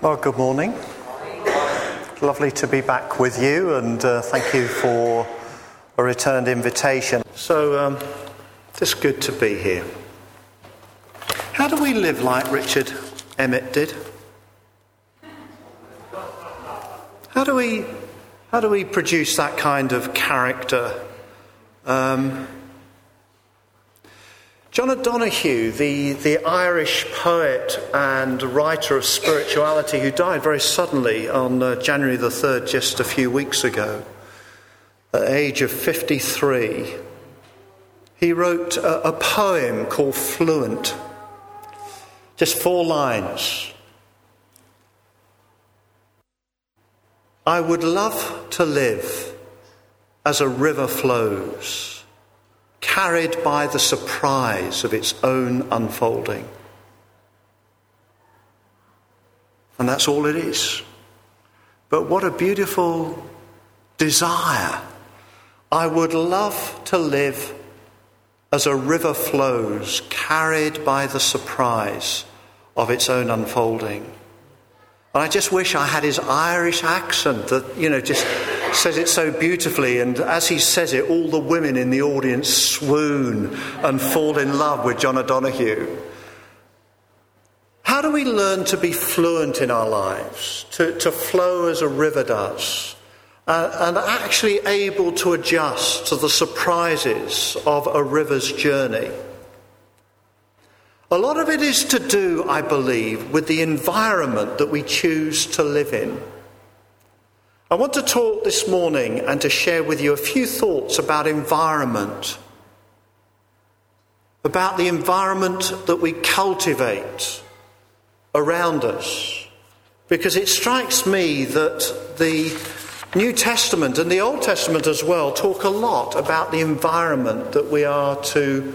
Well, good morning. Lovely to be back with you, and uh, thank you for a returned invitation. So, um, it's good to be here. How do we live like Richard Emmett did? How do we, how do we produce that kind of character? Um, John O'Donohue, the, the Irish poet and writer of spirituality, who died very suddenly on uh, January the 3rd, just a few weeks ago, at the age of 53, he wrote a, a poem called Fluent. Just four lines. I would love to live as a river flows carried by the surprise of its own unfolding. And that's all it is. But what a beautiful desire. I would love to live as a river flows, carried by the surprise of its own unfolding. And I just wish I had his Irish accent that, you know, just says it so beautifully. And as he says it, all the women in the audience swoon and fall in love with John O'Donohue. How do we learn to be fluent in our lives, to, to flow as a river does, uh, and actually able to adjust to the surprises of a river's journey? A lot of it is to do, I believe, with the environment that we choose to live in. I want to talk this morning and to share with you a few thoughts about environment, about the environment that we cultivate around us. Because it strikes me that the New Testament and the Old Testament as well talk a lot about the environment that we are to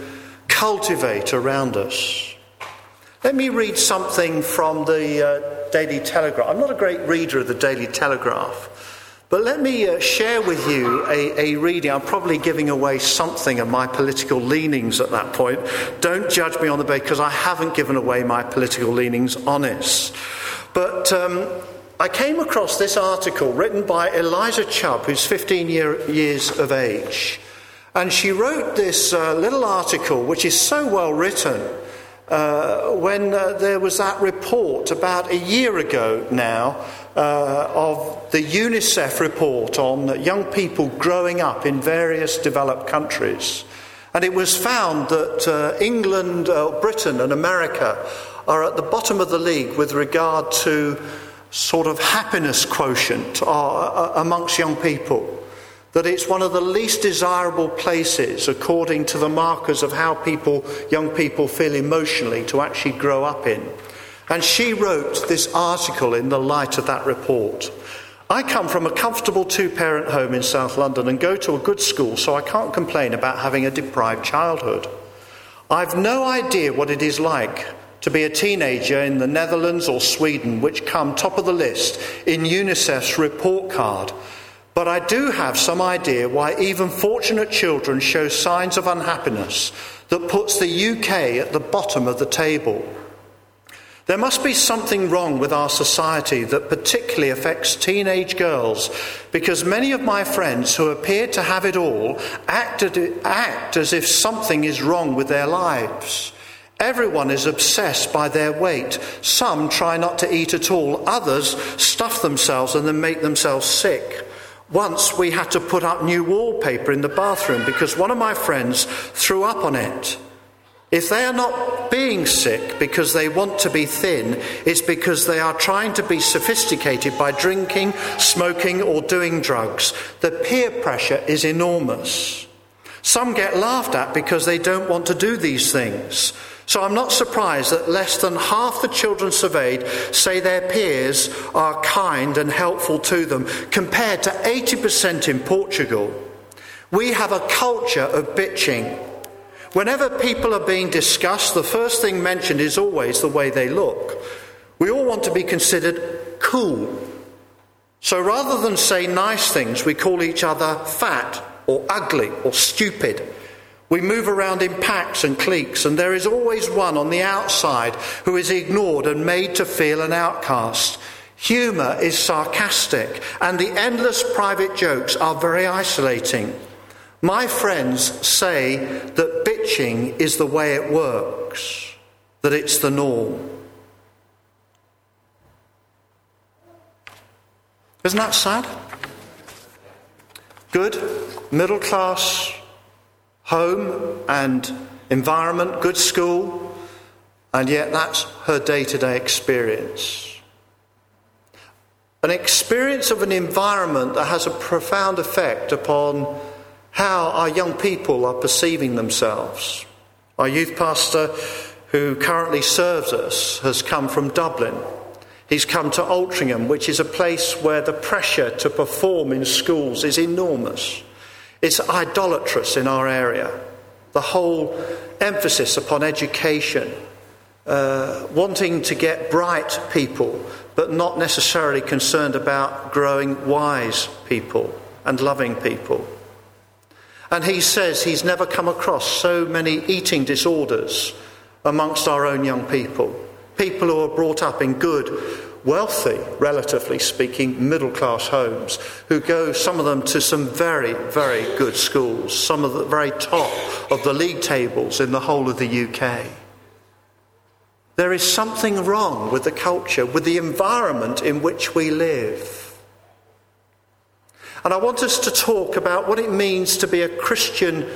cultivate around us. Let me read something from the uh, Daily Telegraph. I'm not a great reader of the Daily Telegraph. But let me uh, share with you a, a, reading. I'm probably giving away something of my political leanings at that point. Don't judge me on the because I haven't given away my political leanings on honest. But um, I came across this article written by Eliza Chubb, who's 15 year, years of age. And she wrote this uh, little article, which is so well written, uh, when uh, there was that report about a year ago now uh, of the UNICEF report on young people growing up in various developed countries. And it was found that uh, England, uh, Britain, and America are at the bottom of the league with regard to sort of happiness quotient uh, amongst young people. That it's one of the least desirable places, according to the markers of how people, young people feel emotionally, to actually grow up in. And she wrote this article in the light of that report. I come from a comfortable two parent home in South London and go to a good school, so I can't complain about having a deprived childhood. I've no idea what it is like to be a teenager in the Netherlands or Sweden, which come top of the list in UNICEF's report card. But I do have some idea why even fortunate children show signs of unhappiness that puts the UK at the bottom of the table. There must be something wrong with our society that particularly affects teenage girls because many of my friends who appear to have it all act, act as if something is wrong with their lives. Everyone is obsessed by their weight. Some try not to eat at all. Others stuff themselves and then make themselves sick. Once we had to put up new wallpaper in the bathroom because one of my friends threw up on it. If they are not being sick because they want to be thin, it's because they are trying to be sophisticated by drinking, smoking, or doing drugs. The peer pressure is enormous. Some get laughed at because they don't want to do these things. So I'm not surprised that less than half the children surveyed say their peers are kind and helpful to them, compared to 80% in Portugal. We have a culture of bitching. Whenever people are being discussed, the first thing mentioned is always the way they look. We all want to be considered cool. So rather than say nice things, we call each other fat or ugly or stupid. We move around in packs and cliques, and there is always one on the outside who is ignored and made to feel an outcast. Humour is sarcastic, and the endless private jokes are very isolating. My friends say that bitching is the way it works, that it's the norm. Isn't that sad? Good, middle class home and environment, good school, and yet that's her day to day experience. An experience of an environment that has a profound effect upon how our young people are perceiving themselves. Our youth pastor, who currently serves us, has come from Dublin. He's come to Altrincham, which is a place where the pressure to perform in schools is enormous. It's idolatrous in our area. The whole emphasis upon education, uh, wanting to get bright people but not necessarily concerned about growing wise people and loving people. And he says he's never come across so many eating disorders amongst our own young people. People who are brought up in good, wealthy, relatively speaking, middle class homes, who go, some of them, to some very, very good schools, some of the very top of the league tables in the whole of the UK. There is something wrong with the culture, with the environment in which we live. And I want us to talk about what it means to be a Christian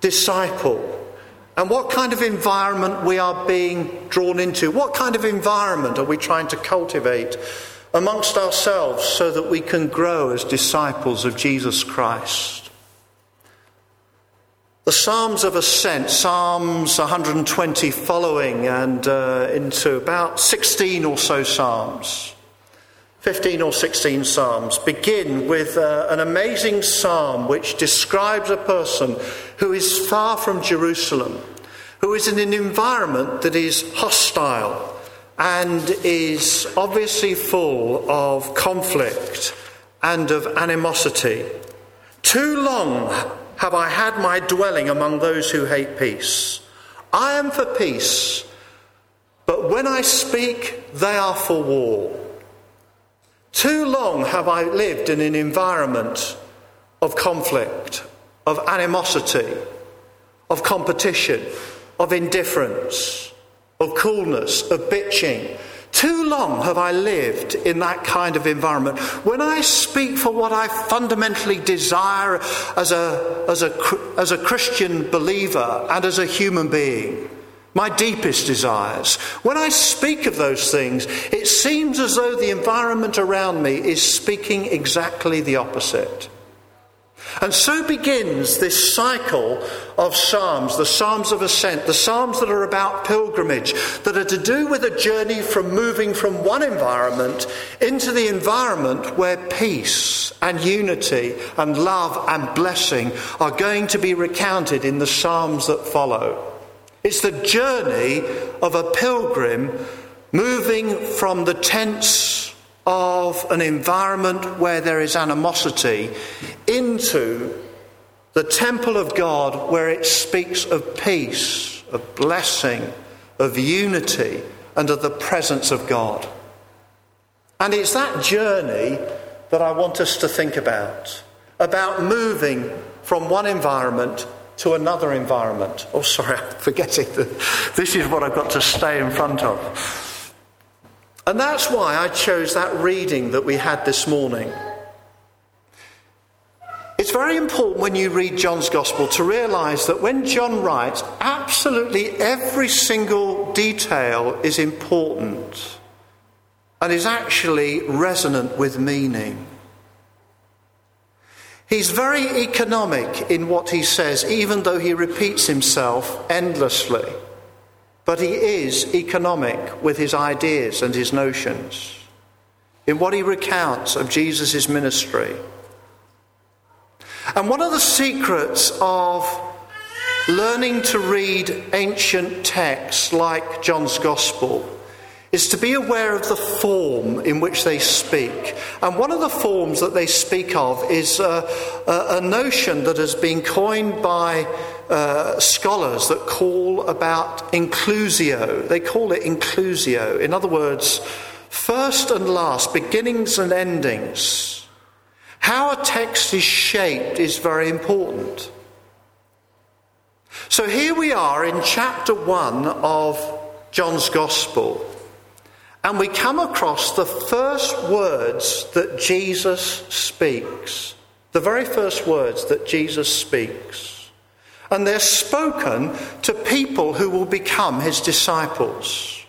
disciple and what kind of environment we are being drawn into. What kind of environment are we trying to cultivate amongst ourselves so that we can grow as disciples of Jesus Christ? The Psalms of Ascent, Psalms 120 following, and uh, into about 16 or so Psalms, 15 or 16 Psalms, begin with uh, an amazing psalm which describes a person who is far from Jerusalem, who is in an environment that is hostile and is obviously full of conflict and of animosity. Too long have I had my dwelling among those who hate peace. I am for peace, but when I speak, they are for war. Too long have I lived in an environment of conflict, of animosity, of competition, of indifference, of coolness, of bitching, too long have I lived in that kind of environment. When I speak for what I fundamentally desire as a, as a, as a Christian believer and as a human being, my deepest desires, when I speak of those things, it seems as though the environment around me is speaking exactly the opposite. And so begins this cycle of Psalms, the Psalms of Ascent, the Psalms that are about pilgrimage, that are to do with a journey from moving from one environment into the environment where peace and unity and love and blessing are going to be recounted in the Psalms that follow. It's the journey of a pilgrim moving from the tents of an environment where there is animosity into the temple of God where it speaks of peace, of blessing, of unity, and of the presence of God. And it's that journey that I want us to think about about moving from one environment to another environment. Oh, sorry, I'm forgetting this is what I've got to stay in front of. And that's why I chose that reading that we had this morning. It's very important when you read John's Gospel to realize that when John writes, absolutely every single detail is important and is actually resonant with meaning. He's very economic in what he says, even though he repeats himself endlessly. But he is economic with his ideas and his notions. In what he recounts of Jesus' ministry. And one of the secrets of learning to read ancient texts like John's Gospel is to be aware of the form in which they speak. And one of the forms that they speak of is a, a, a notion that has been coined by uh, scholars that call about inclusio. They call it inclusio. In other words, first and last, beginnings and endings. How a text is shaped is very important. So here we are in chapter 1 of John's Gospel, and we come across the first words that Jesus speaks. The very first words that Jesus speaks. And they're spoken to people who will become his disciples.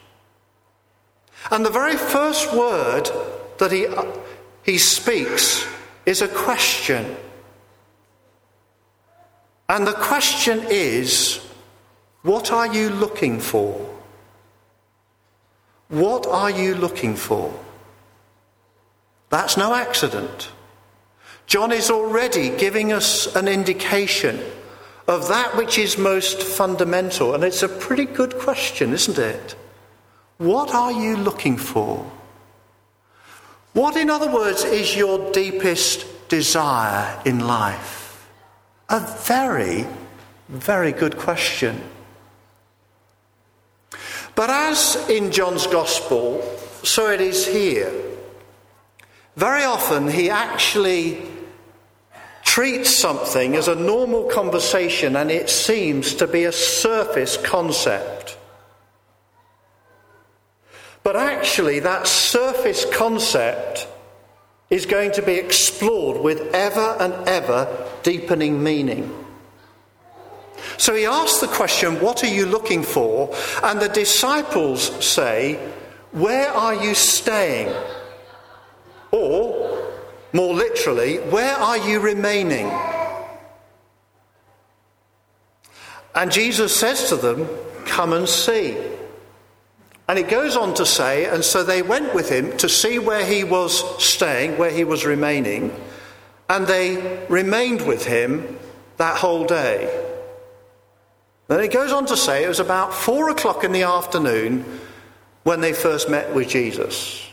And the very first word that he, he speaks is a question. And the question is, what are you looking for? What are you looking for? That's no accident. John is already giving us an indication of that which is most fundamental, and it's a pretty good question, isn't it? What are you looking for? What, in other words, is your deepest desire in life? A very, very good question. But as in John's Gospel, so it is here. Very often he actually treats something as a normal conversation and it seems to be a surface concept. But actually, that surface concept is going to be explored with ever and ever deepening meaning. So he asks the question, What are you looking for? And the disciples say, Where are you staying? Or, more literally, where are you remaining? And Jesus says to them, Come and see. And it goes on to say, and so they went with him to see where he was staying, where he was remaining, and they remained with him that whole day. Then it goes on to say it was about four o'clock in the afternoon when they first met with Jesus.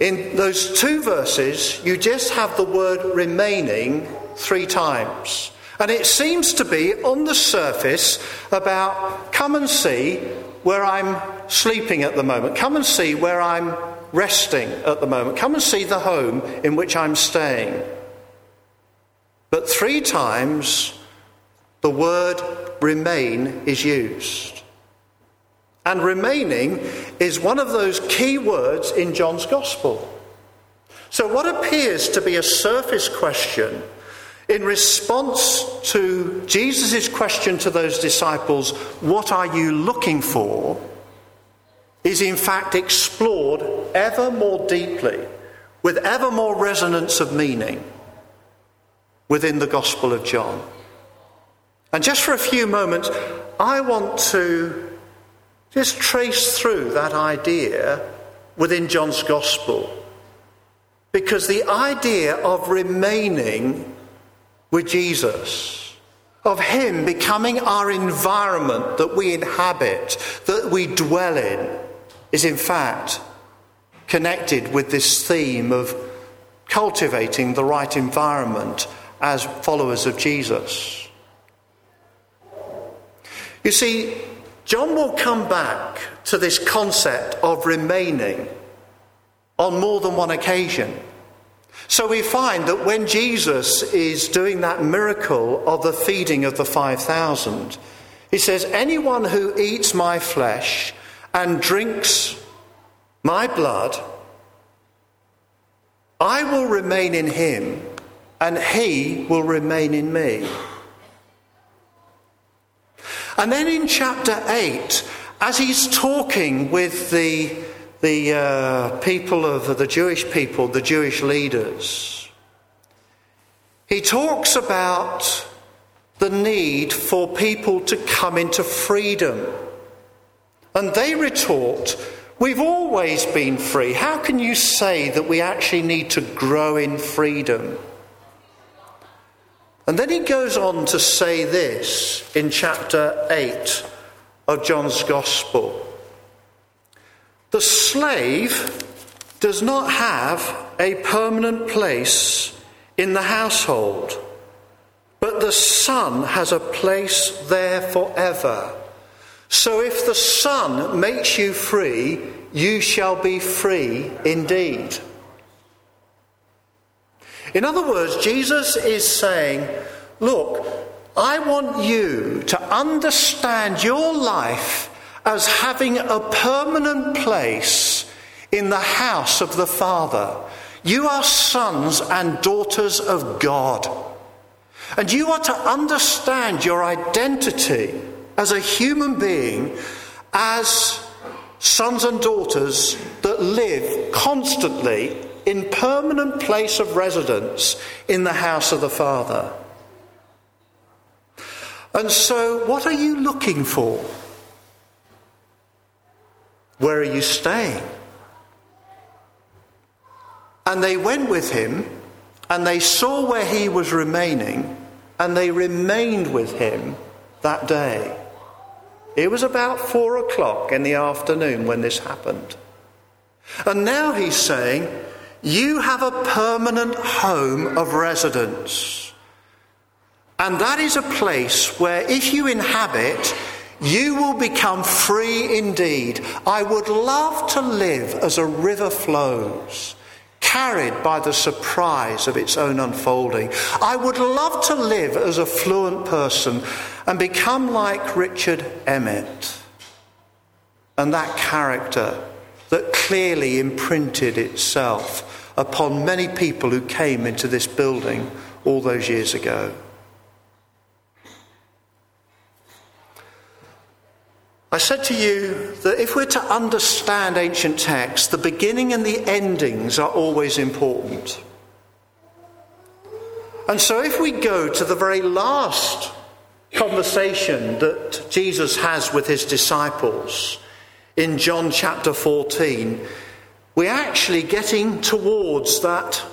In those two verses, you just have the word remaining three times. And it seems to be on the surface about come and see where I'm sleeping at the moment, come and see where I'm resting at the moment, come and see the home in which I'm staying. But three times the word remain is used. And remaining is one of those key words in John's Gospel. So, what appears to be a surface question in response to Jesus' question to those disciples, What are you looking for? is in fact explored ever more deeply with ever more resonance of meaning within the Gospel of John. And just for a few moments, I want to just trace through that idea within John's Gospel. Because the idea of remaining with Jesus, of Him becoming our environment that we inhabit, that we dwell in, is in fact connected with this theme of cultivating the right environment as followers of Jesus. You see, John will come back to this concept of remaining on more than one occasion. So we find that when Jesus is doing that miracle of the feeding of the 5,000, he says, Anyone who eats my flesh and drinks my blood, I will remain in him and he will remain in me. And then in chapter 8, as he's talking with the, the uh, people of the Jewish people, the Jewish leaders, he talks about the need for people to come into freedom. And they retort, We've always been free. How can you say that we actually need to grow in freedom? And then he goes on to say this in chapter 8 of John's Gospel The slave does not have a permanent place in the household, but the son has a place there forever. So if the Son makes you free, you shall be free indeed. In other words, Jesus is saying, Look, I want you to understand your life as having a permanent place in the house of the Father. You are sons and daughters of God. And you are to understand your identity as a human being as sons and daughters that live constantly in permanent place of residence in the house of the Father. And so, what are you looking for? Where are you staying? And they went with him, and they saw where he was remaining, and they remained with him that day. It was about four o'clock in the afternoon when this happened. And now he's saying, You have a permanent home of residence. And that is a place where, if you inhabit, you will become free indeed. I would love to live as a river flows, carried by the surprise of its own unfolding. I would love to live as a fluent person and become like Richard Emmett and that character that clearly imprinted itself upon many people who came into this building all those years ago. I said to you that if we're to understand ancient texts, the beginning and the endings are always important. And so if we go to the very last conversation that Jesus has with his disciples in John chapter 14, we're actually getting towards that,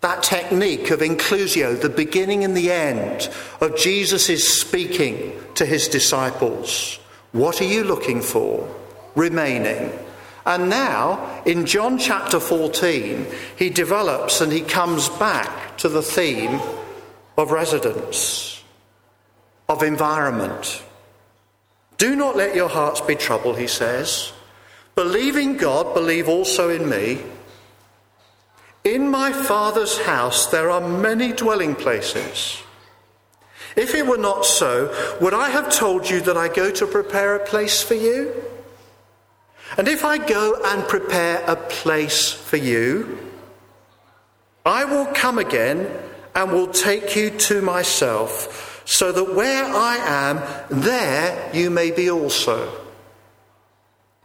that technique of inclusio, the beginning and the end of Jesus' speaking to his disciples. What are you looking for? Remaining. And now, in John chapter 14, he develops and he comes back to the theme of residence, of environment. Do not let your hearts be troubled, he says. Believe in God, believe also in me. In my Father's house there are many dwelling places. If it were not so, would I have told you that I go to prepare a place for you? And if I go and prepare a place for you, I will come again and will take you to myself, so that where I am, there you may be also.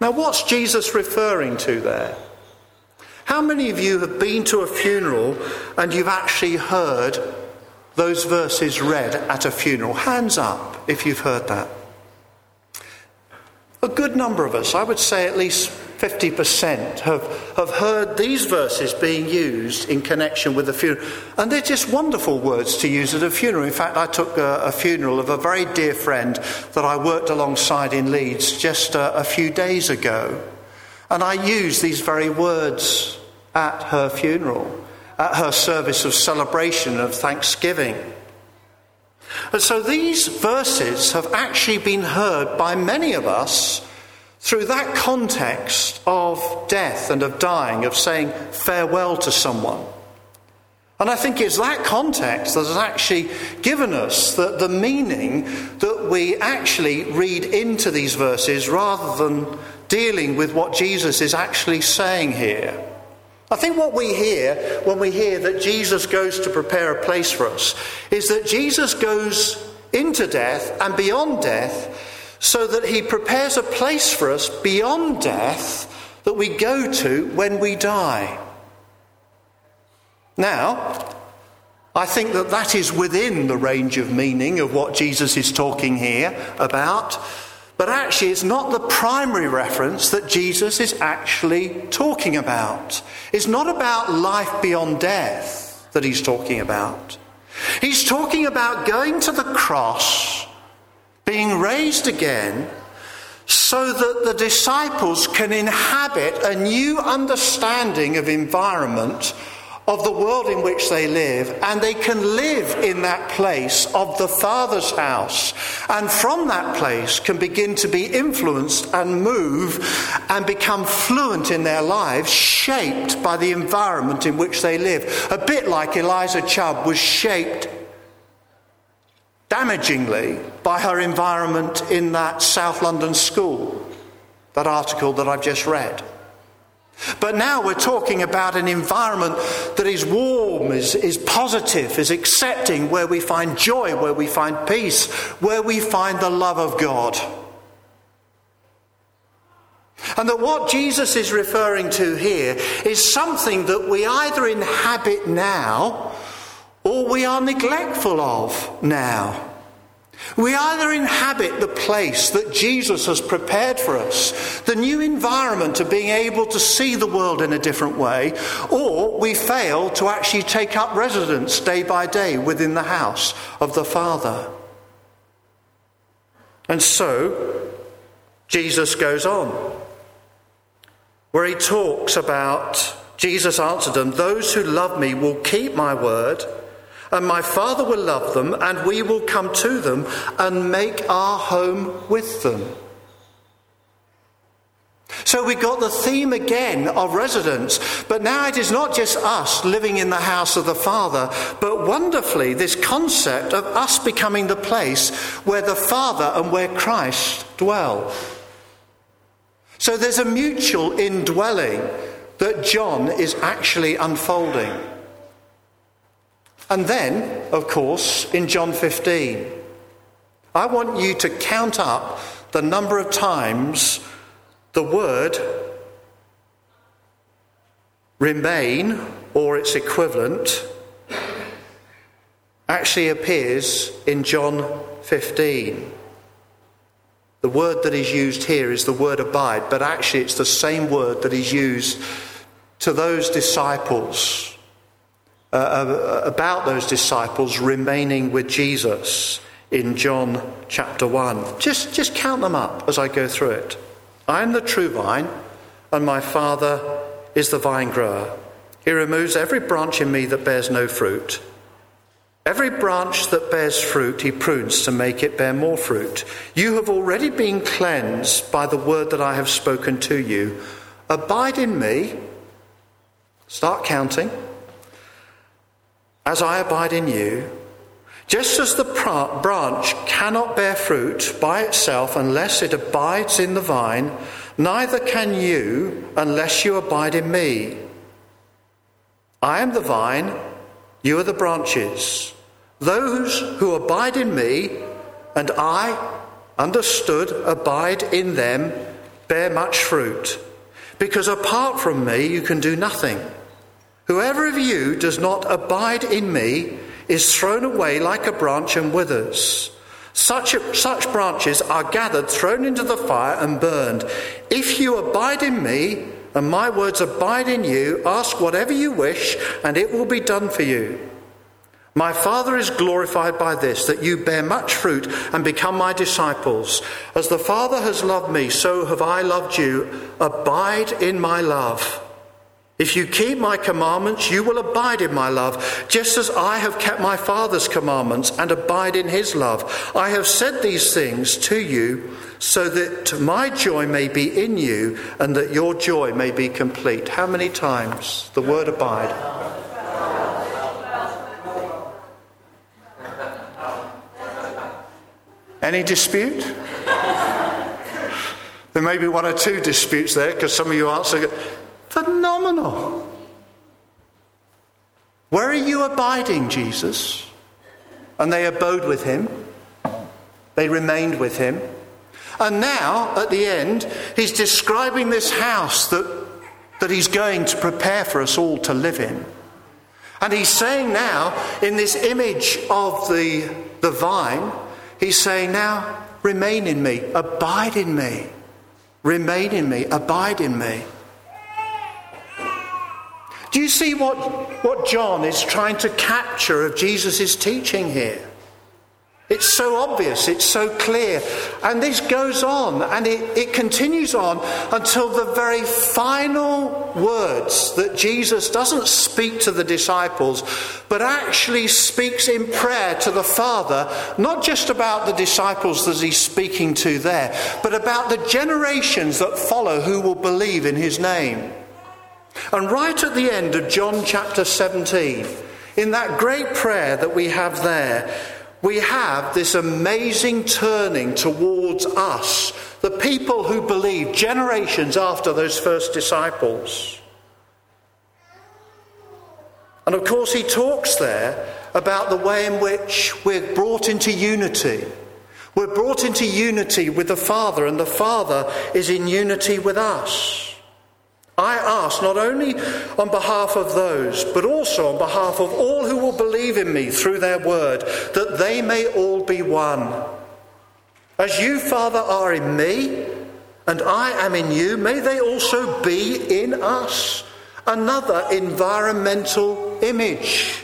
Now, what's Jesus referring to there? How many of you have been to a funeral and you've actually heard those verses read at a funeral? Hands up if you've heard that. A good number of us, I would say at least 50%, have, have heard these verses being used in connection with the funeral. And they're just wonderful words to use at a funeral. In fact, I took a, a funeral of a very dear friend that I worked alongside in Leeds just a, a few days ago. And I used these very words at her funeral at her service of celebration of thanksgiving. And so these verses have actually been heard by many of us through that context of death and of dying, of saying farewell to someone. And I think it's that context that has actually given us the, the meaning that we actually read into these verses rather than dealing with what Jesus is actually saying here. I think what we hear when we hear that Jesus goes to prepare a place for us is that Jesus goes into death and beyond death so that he prepares a place for us beyond death that we go to when we die. Now, I think that that is within the range of meaning of what Jesus is talking here about. But actually, it's not the primary reference that Jesus is actually talking about. It's not about life beyond death that he's talking about. He's talking about going to the cross, being raised again, so that the disciples can inhabit a new understanding of environment of the world in which they live, and they can live in that place of the Father's house, and from that place can begin to be influenced and move and become fluent in their lives, shaped by the environment in which they live. A bit like Eliza Chubb was shaped damagingly by her environment in that South London school, that article that I've just read. But now we're talking about an environment that is warm, is, is positive, is accepting, where we find joy, where we find peace, where we find the love of God. And that what Jesus is referring to here is something that we either inhabit now or we are neglectful of now. We either inhabit the place that Jesus has prepared for us, the new environment of being able to see the world in a different way, or we fail to actually take up residence day by day within the house of the Father. And so, Jesus goes on, where he talks about Jesus answered them, Those who love me will keep my word and my Father will love them, and we will come to them and make our home with them. So we got the theme again of residence, but now it is not just us living in the house of the Father, but wonderfully, this concept of us becoming the place where the Father and where Christ dwell. So there's a mutual indwelling that John is actually unfolding. And then, of course, in John 15, I want you to count up the number of times the word remain or its equivalent actually appears in John 15. The word that is used here is the word abide, but actually it's the same word that is used to those disciples uh, uh, about those disciples remaining with Jesus in John chapter 1. Just, just count them up as I go through it. I am the true vine, and my Father is the vine grower. He removes every branch in me that bears no fruit. Every branch that bears fruit, he prunes to make it bear more fruit. You have already been cleansed by the word that I have spoken to you. Abide in me. Start counting as I abide in you, just as the branch cannot bear fruit by itself unless it abides in the vine, neither can you unless you abide in me. I am the vine, you are the branches. Those who abide in me, and I, understood, abide in them, bear much fruit, because apart from me you can do nothing. Whoever of you does not abide in me is thrown away like a branch and withers. Such, such branches are gathered, thrown into the fire, and burned. If you abide in me, and my words abide in you, ask whatever you wish, and it will be done for you. My Father is glorified by this, that you bear much fruit and become my disciples. As the Father has loved me, so have I loved you. Abide in my love. If you keep my commandments, you will abide in my love, just as I have kept my Father's commandments and abide in his love. I have said these things to you so that my joy may be in you and that your joy may be complete. How many times the word abide? Any dispute? There may be one or two disputes there because some of you answer Phenomenal. Where are you abiding, Jesus? And they abode with him. They remained with him. And now, at the end, he's describing this house that, that he's going to prepare for us all to live in. And he's saying now, in this image of the, the vine, he's saying, Now, remain in me, abide in me, remain in me, abide in me. Do you see what, what John is trying to capture of Jesus' teaching here? It's so obvious, it's so clear. And this goes on and it, it continues on until the very final words that Jesus doesn't speak to the disciples, but actually speaks in prayer to the Father, not just about the disciples that he's speaking to there, but about the generations that follow who will believe in his name. And right at the end of John chapter 17, in that great prayer that we have there, we have this amazing turning towards us, the people who believed generations after those first disciples. And of course, he talks there about the way in which we're brought into unity. We're brought into unity with the Father, and the Father is in unity with us. I ask not only on behalf of those, but also on behalf of all who will believe in me through their word, that they may all be one. As you, Father, are in me, and I am in you, may they also be in us. Another environmental image.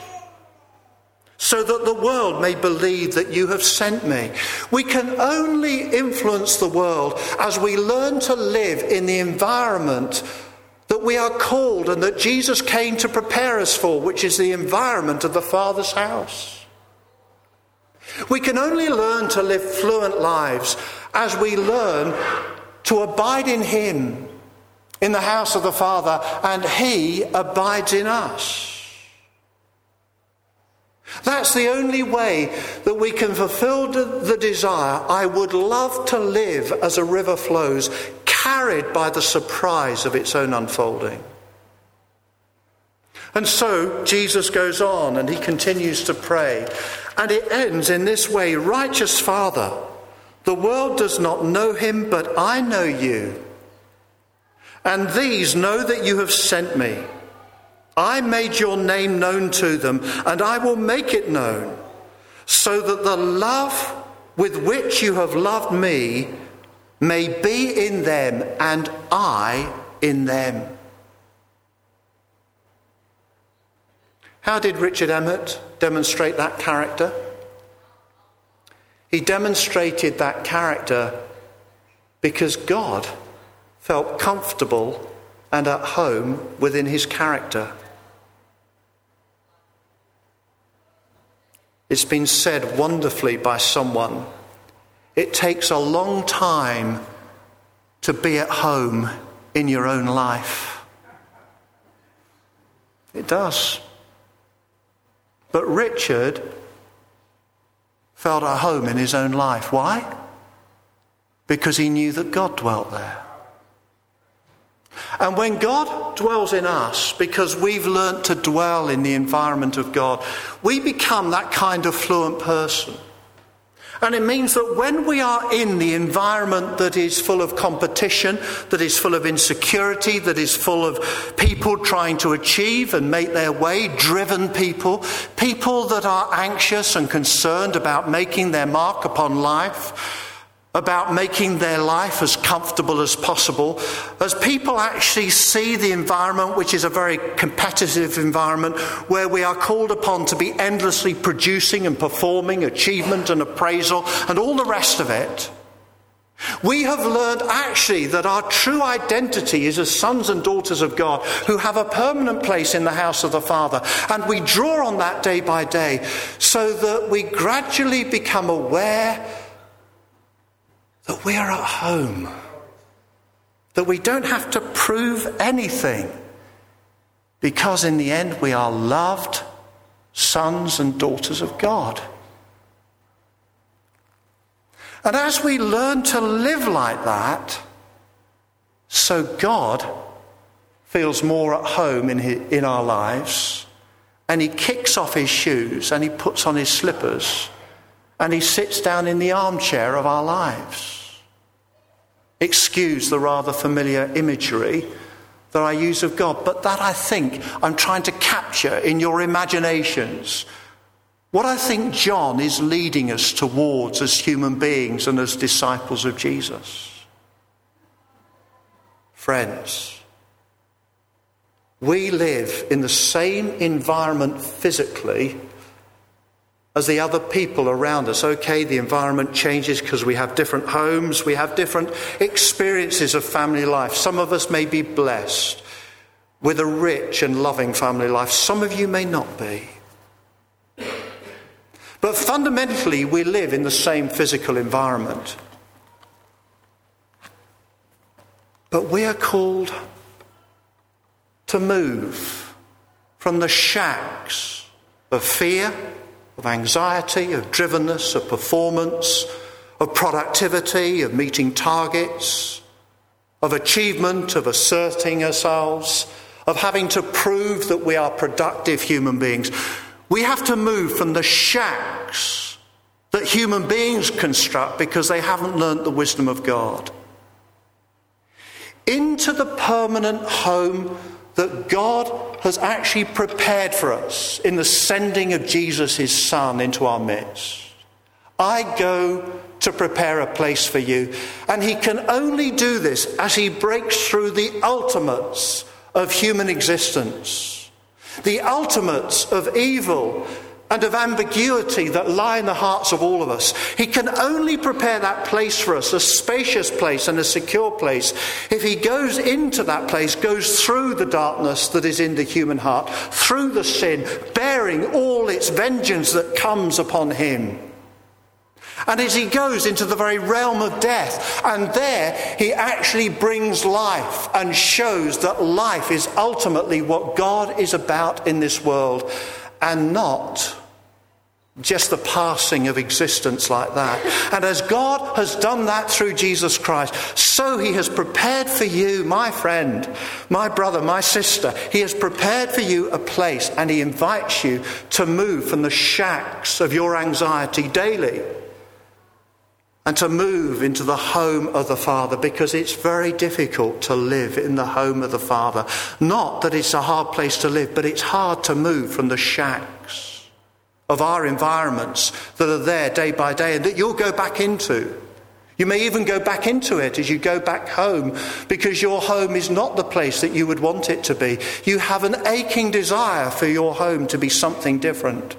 So that the world may believe that you have sent me. We can only influence the world as we learn to live in the environment that we are called and that Jesus came to prepare us for, which is the environment of the Father's house. We can only learn to live fluent lives as we learn to abide in Him in the house of the Father and He abides in us. That's the only way that we can fulfill the desire I would love to live as a river flows, carried by the surprise of its own unfolding. And so Jesus goes on and he continues to pray. And it ends in this way Righteous Father, the world does not know him, but I know you. And these know that you have sent me. I made your name known to them, and I will make it known, so that the love with which you have loved me may be in them and I in them. How did Richard Emmett demonstrate that character? He demonstrated that character because God felt comfortable and at home within his character. It's been said wonderfully by someone it takes a long time to be at home in your own life. It does. But Richard felt at home in his own life. Why? Because he knew that God dwelt there. And when God dwells in us, because we've learnt to dwell in the environment of God, we become that kind of fluent person. And it means that when we are in the environment that is full of competition, that is full of insecurity, that is full of people trying to achieve and make their way, driven people, people that are anxious and concerned about making their mark upon life, about making their life as comfortable as possible, as people actually see the environment, which is a very competitive environment, where we are called upon to be endlessly producing and performing achievement and appraisal and all the rest of it. We have learned actually that our true identity is as sons and daughters of God who have a permanent place in the house of the Father. And we draw on that day by day so that we gradually become aware that we are at home, that we don't have to prove anything, because in the end we are loved sons and daughters of God. And as we learn to live like that, so God feels more at home in, his, in our lives, and he kicks off his shoes and he puts on his slippers and he sits down in the armchair of our lives. Excuse the rather familiar imagery that I use of God, but that I think I'm trying to capture in your imaginations. What I think John is leading us towards as human beings and as disciples of Jesus. Friends, we live in the same environment physically as the other people around us. Okay, the environment changes because we have different homes, we have different experiences of family life. Some of us may be blessed with a rich and loving family life, some of you may not be. But fundamentally, we live in the same physical environment. But we are called to move from the shacks of fear of anxiety, of drivenness, of performance, of productivity, of meeting targets, of achievement, of asserting ourselves, of having to prove that we are productive human beings. We have to move from the shacks that human beings construct because they haven't learnt the wisdom of God into the permanent home that God has actually prepared for us in the sending of Jesus, his Son, into our midst. I go to prepare a place for you. And he can only do this as he breaks through the ultimates of human existence, the ultimates of evil and of ambiguity that lie in the hearts of all of us. He can only prepare that place for us, a spacious place and a secure place, if He goes into that place, goes through the darkness that is in the human heart, through the sin, bearing all its vengeance that comes upon Him. And as he goes into the very realm of death, and there he actually brings life and shows that life is ultimately what God is about in this world and not just the passing of existence like that. And as God has done that through Jesus Christ, so He has prepared for you, my friend, my brother, my sister, He has prepared for you a place and He invites you to move from the shacks of your anxiety daily and to move into the home of the Father because it's very difficult to live in the home of the Father. Not that it's a hard place to live, but it's hard to move from the shacks of our environments that are there day by day and that you'll go back into. You may even go back into it as you go back home because your home is not the place that you would want it to be. You have an aching desire for your home to be something different.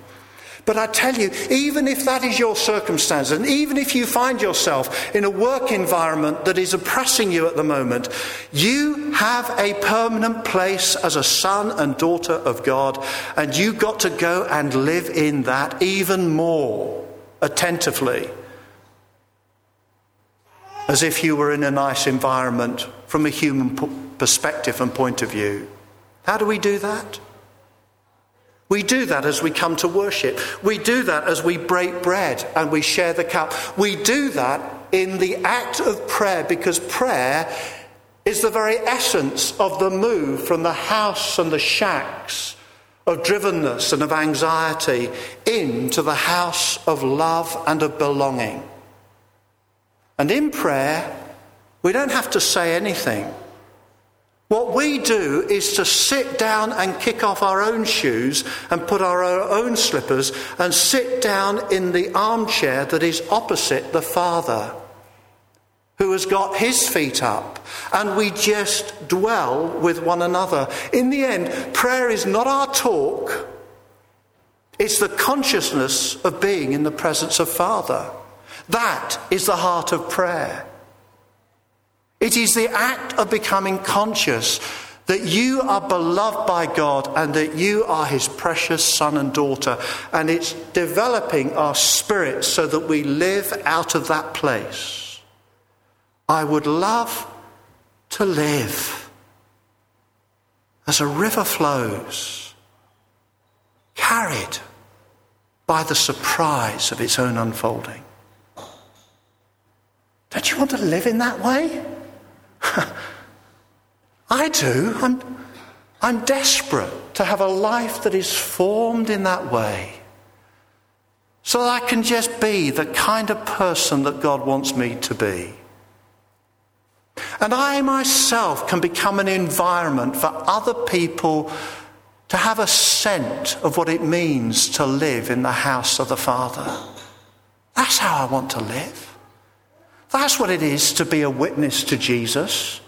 But I tell you, even if that is your circumstance, and even if you find yourself in a work environment that is oppressing you at the moment, you have a permanent place as a son and daughter of God, and you've got to go and live in that even more attentively, as if you were in a nice environment from a human perspective and point of view. How do we do that? We do that as we come to worship. We do that as we break bread and we share the cup. We do that in the act of prayer because prayer is the very essence of the move from the house and the shacks of drivenness and of anxiety into the house of love and of belonging. And in prayer, we don't have to say anything. What we do is to sit down and kick off our own shoes and put our own slippers and sit down in the armchair that is opposite the Father, who has got his feet up, and we just dwell with one another. In the end, prayer is not our talk, it's the consciousness of being in the presence of Father. That is the heart of prayer. It is the act of becoming conscious that you are beloved by God and that you are his precious son and daughter. And it's developing our spirit so that we live out of that place. I would love to live as a river flows, carried by the surprise of its own unfolding. Don't you want to live in that way? I do. I'm, I'm desperate to have a life that is formed in that way so that I can just be the kind of person that God wants me to be. And I myself can become an environment for other people to have a scent of what it means to live in the house of the Father. That's how I want to live. That's what it is to be a witness to Jesus.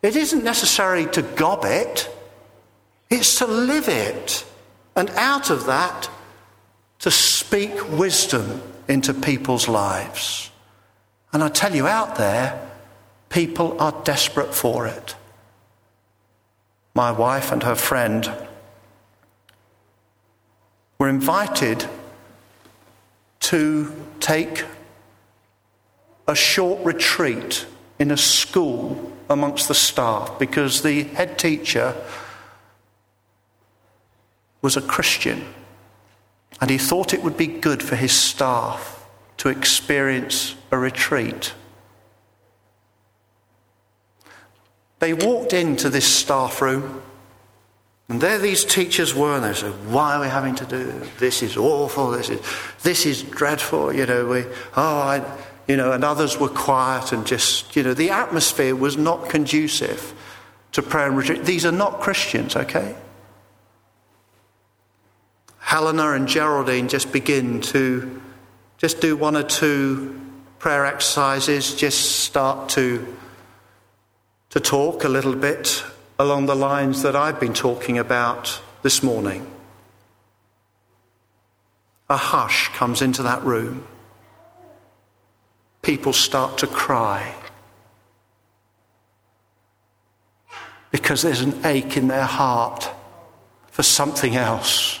It isn't necessary to gob it, it's to live it. And out of that, to speak wisdom into people's lives. And I tell you, out there, people are desperate for it. My wife and her friend were invited to take a short retreat in a school amongst the staff because the head teacher was a Christian and he thought it would be good for his staff to experience a retreat. They walked into this staff room and there these teachers were, and they said, Why are we having to do this? This is awful, this is, this is dreadful, you know, we, oh, I, you know, and others were quiet and just, you know, the atmosphere was not conducive to prayer and retreat. These are not Christians, okay? Helena and Geraldine just begin to just do one or two prayer exercises, just start to, to talk a little bit along the lines that I've been talking about this morning. A hush comes into that room. People start to cry because there's an ache in their heart for something else.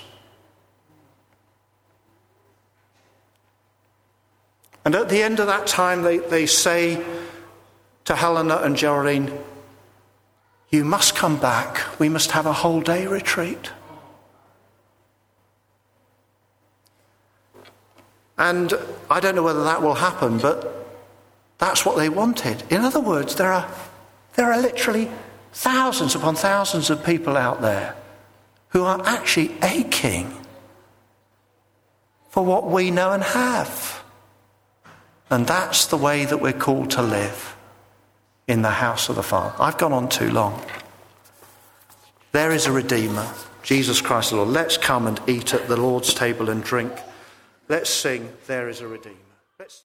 And at the end of that time, they, they say to Helena and Geraldine, you must come back. We must have a whole day retreat. And I don't know whether that will happen, but that's what they wanted. In other words, there are, there are literally thousands upon thousands of people out there who are actually aching for what we know and have. And that's the way that we're called to live in the house of the Father. I've gone on too long. There is a Redeemer, Jesus Christ the Lord. Let's come and eat at the Lord's table and drink. Let's sing, There is a Redeemer.